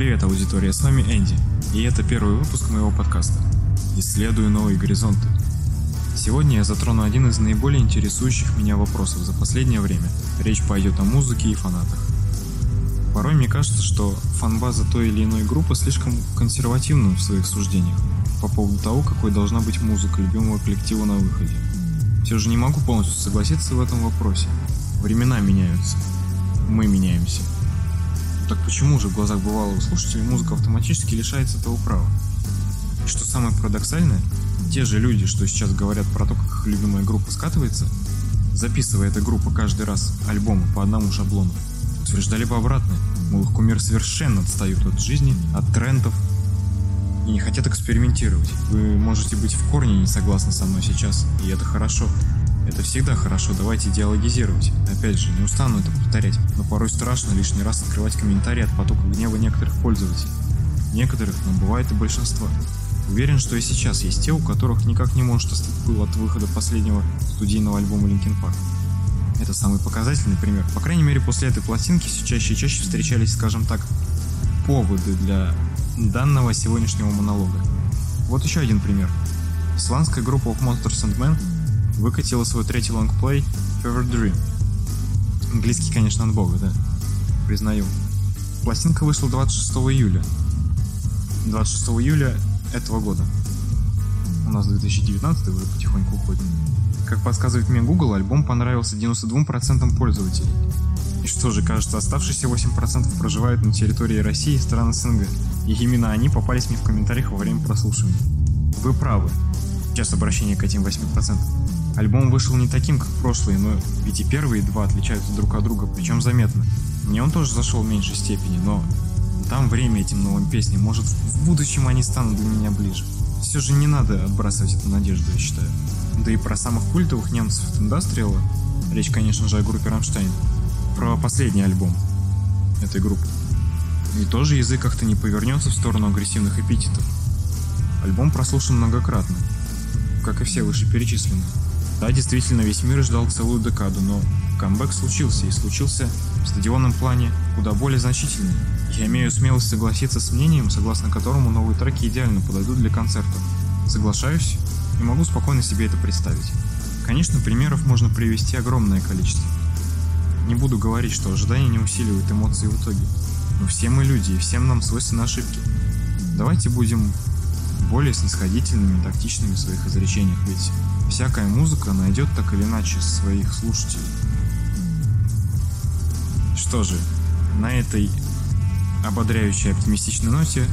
Привет, аудитория, с вами Энди, и это первый выпуск моего подкаста «Исследую новые горизонты». Сегодня я затрону один из наиболее интересующих меня вопросов за последнее время. Речь пойдет о музыке и фанатах. Порой мне кажется, что фанбаза той или иной группы слишком консервативна в своих суждениях по поводу того, какой должна быть музыка любимого коллектива на выходе. Все же не могу полностью согласиться в этом вопросе. Времена меняются. Мы меняемся. Так почему же в глазах бывалого слушателя музыка автоматически лишается этого права? И что самое парадоксальное, те же люди, что сейчас говорят про то, как их любимая группа скатывается, записывая эта группа каждый раз альбомы по одному шаблону, утверждали бы обратное, мол, их кумир совершенно отстают от жизни, от трендов и не хотят экспериментировать. Вы можете быть в корне не согласны со мной сейчас, и это хорошо. Это всегда хорошо, давайте диалогизировать. Опять же, не устану это повторять, но порой страшно лишний раз открывать комментарии от потока гнева некоторых пользователей. Некоторых, но бывает и большинство. Уверен, что и сейчас есть те, у которых никак не может остыть пыл от выхода последнего студийного альбома Linkin Park. Это самый показательный пример. По крайней мере, после этой пластинки все чаще и чаще встречались, скажем так, поводы для данного сегодняшнего монолога. Вот еще один пример. Исландская группа of Monsters and Men выкатила свой третий лонгплей Fever Dream. Английский, конечно, от бога, да? Признаю. Пластинка вышла 26 июля. 26 июля этого года. У нас 2019 уже потихоньку уходит. Как подсказывает мне Google, альбом понравился 92% пользователей. И что же, кажется, оставшиеся 8% проживают на территории России и стран СНГ. И именно они попались мне в комментариях во время прослушивания. Вы правы. Сейчас обращение к этим 8%. Альбом вышел не таким, как прошлые, но ведь и первые два отличаются друг от друга, причем заметно. Мне он тоже зашел в меньшей степени, но там время этим новым песням, может в будущем они станут для меня ближе. Все же не надо отбрасывать эту надежду, я считаю. Да и про самых культовых немцев от Industrial, речь, конечно же, о группе Рамштайн, про последний альбом этой группы. И тоже язык как-то не повернется в сторону агрессивных эпитетов. Альбом прослушан многократно, как и все вышеперечисленные. Да, действительно, весь мир ждал целую декаду, но камбэк случился, и случился в стадионном плане куда более значительный. Я имею смелость согласиться с мнением, согласно которому новые треки идеально подойдут для концертов. Соглашаюсь и могу спокойно себе это представить. Конечно, примеров можно привести огромное количество. Не буду говорить, что ожидания не усиливают эмоции в итоге. Но все мы люди, и всем нам свойственны ошибки. Давайте будем более снисходительными и тактичными в своих изречениях, ведь всякая музыка найдет так или иначе своих слушателей. Что же, на этой ободряющей оптимистичной ноте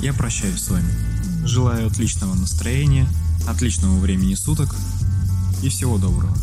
я прощаюсь с вами. Желаю отличного настроения, отличного времени суток и всего доброго.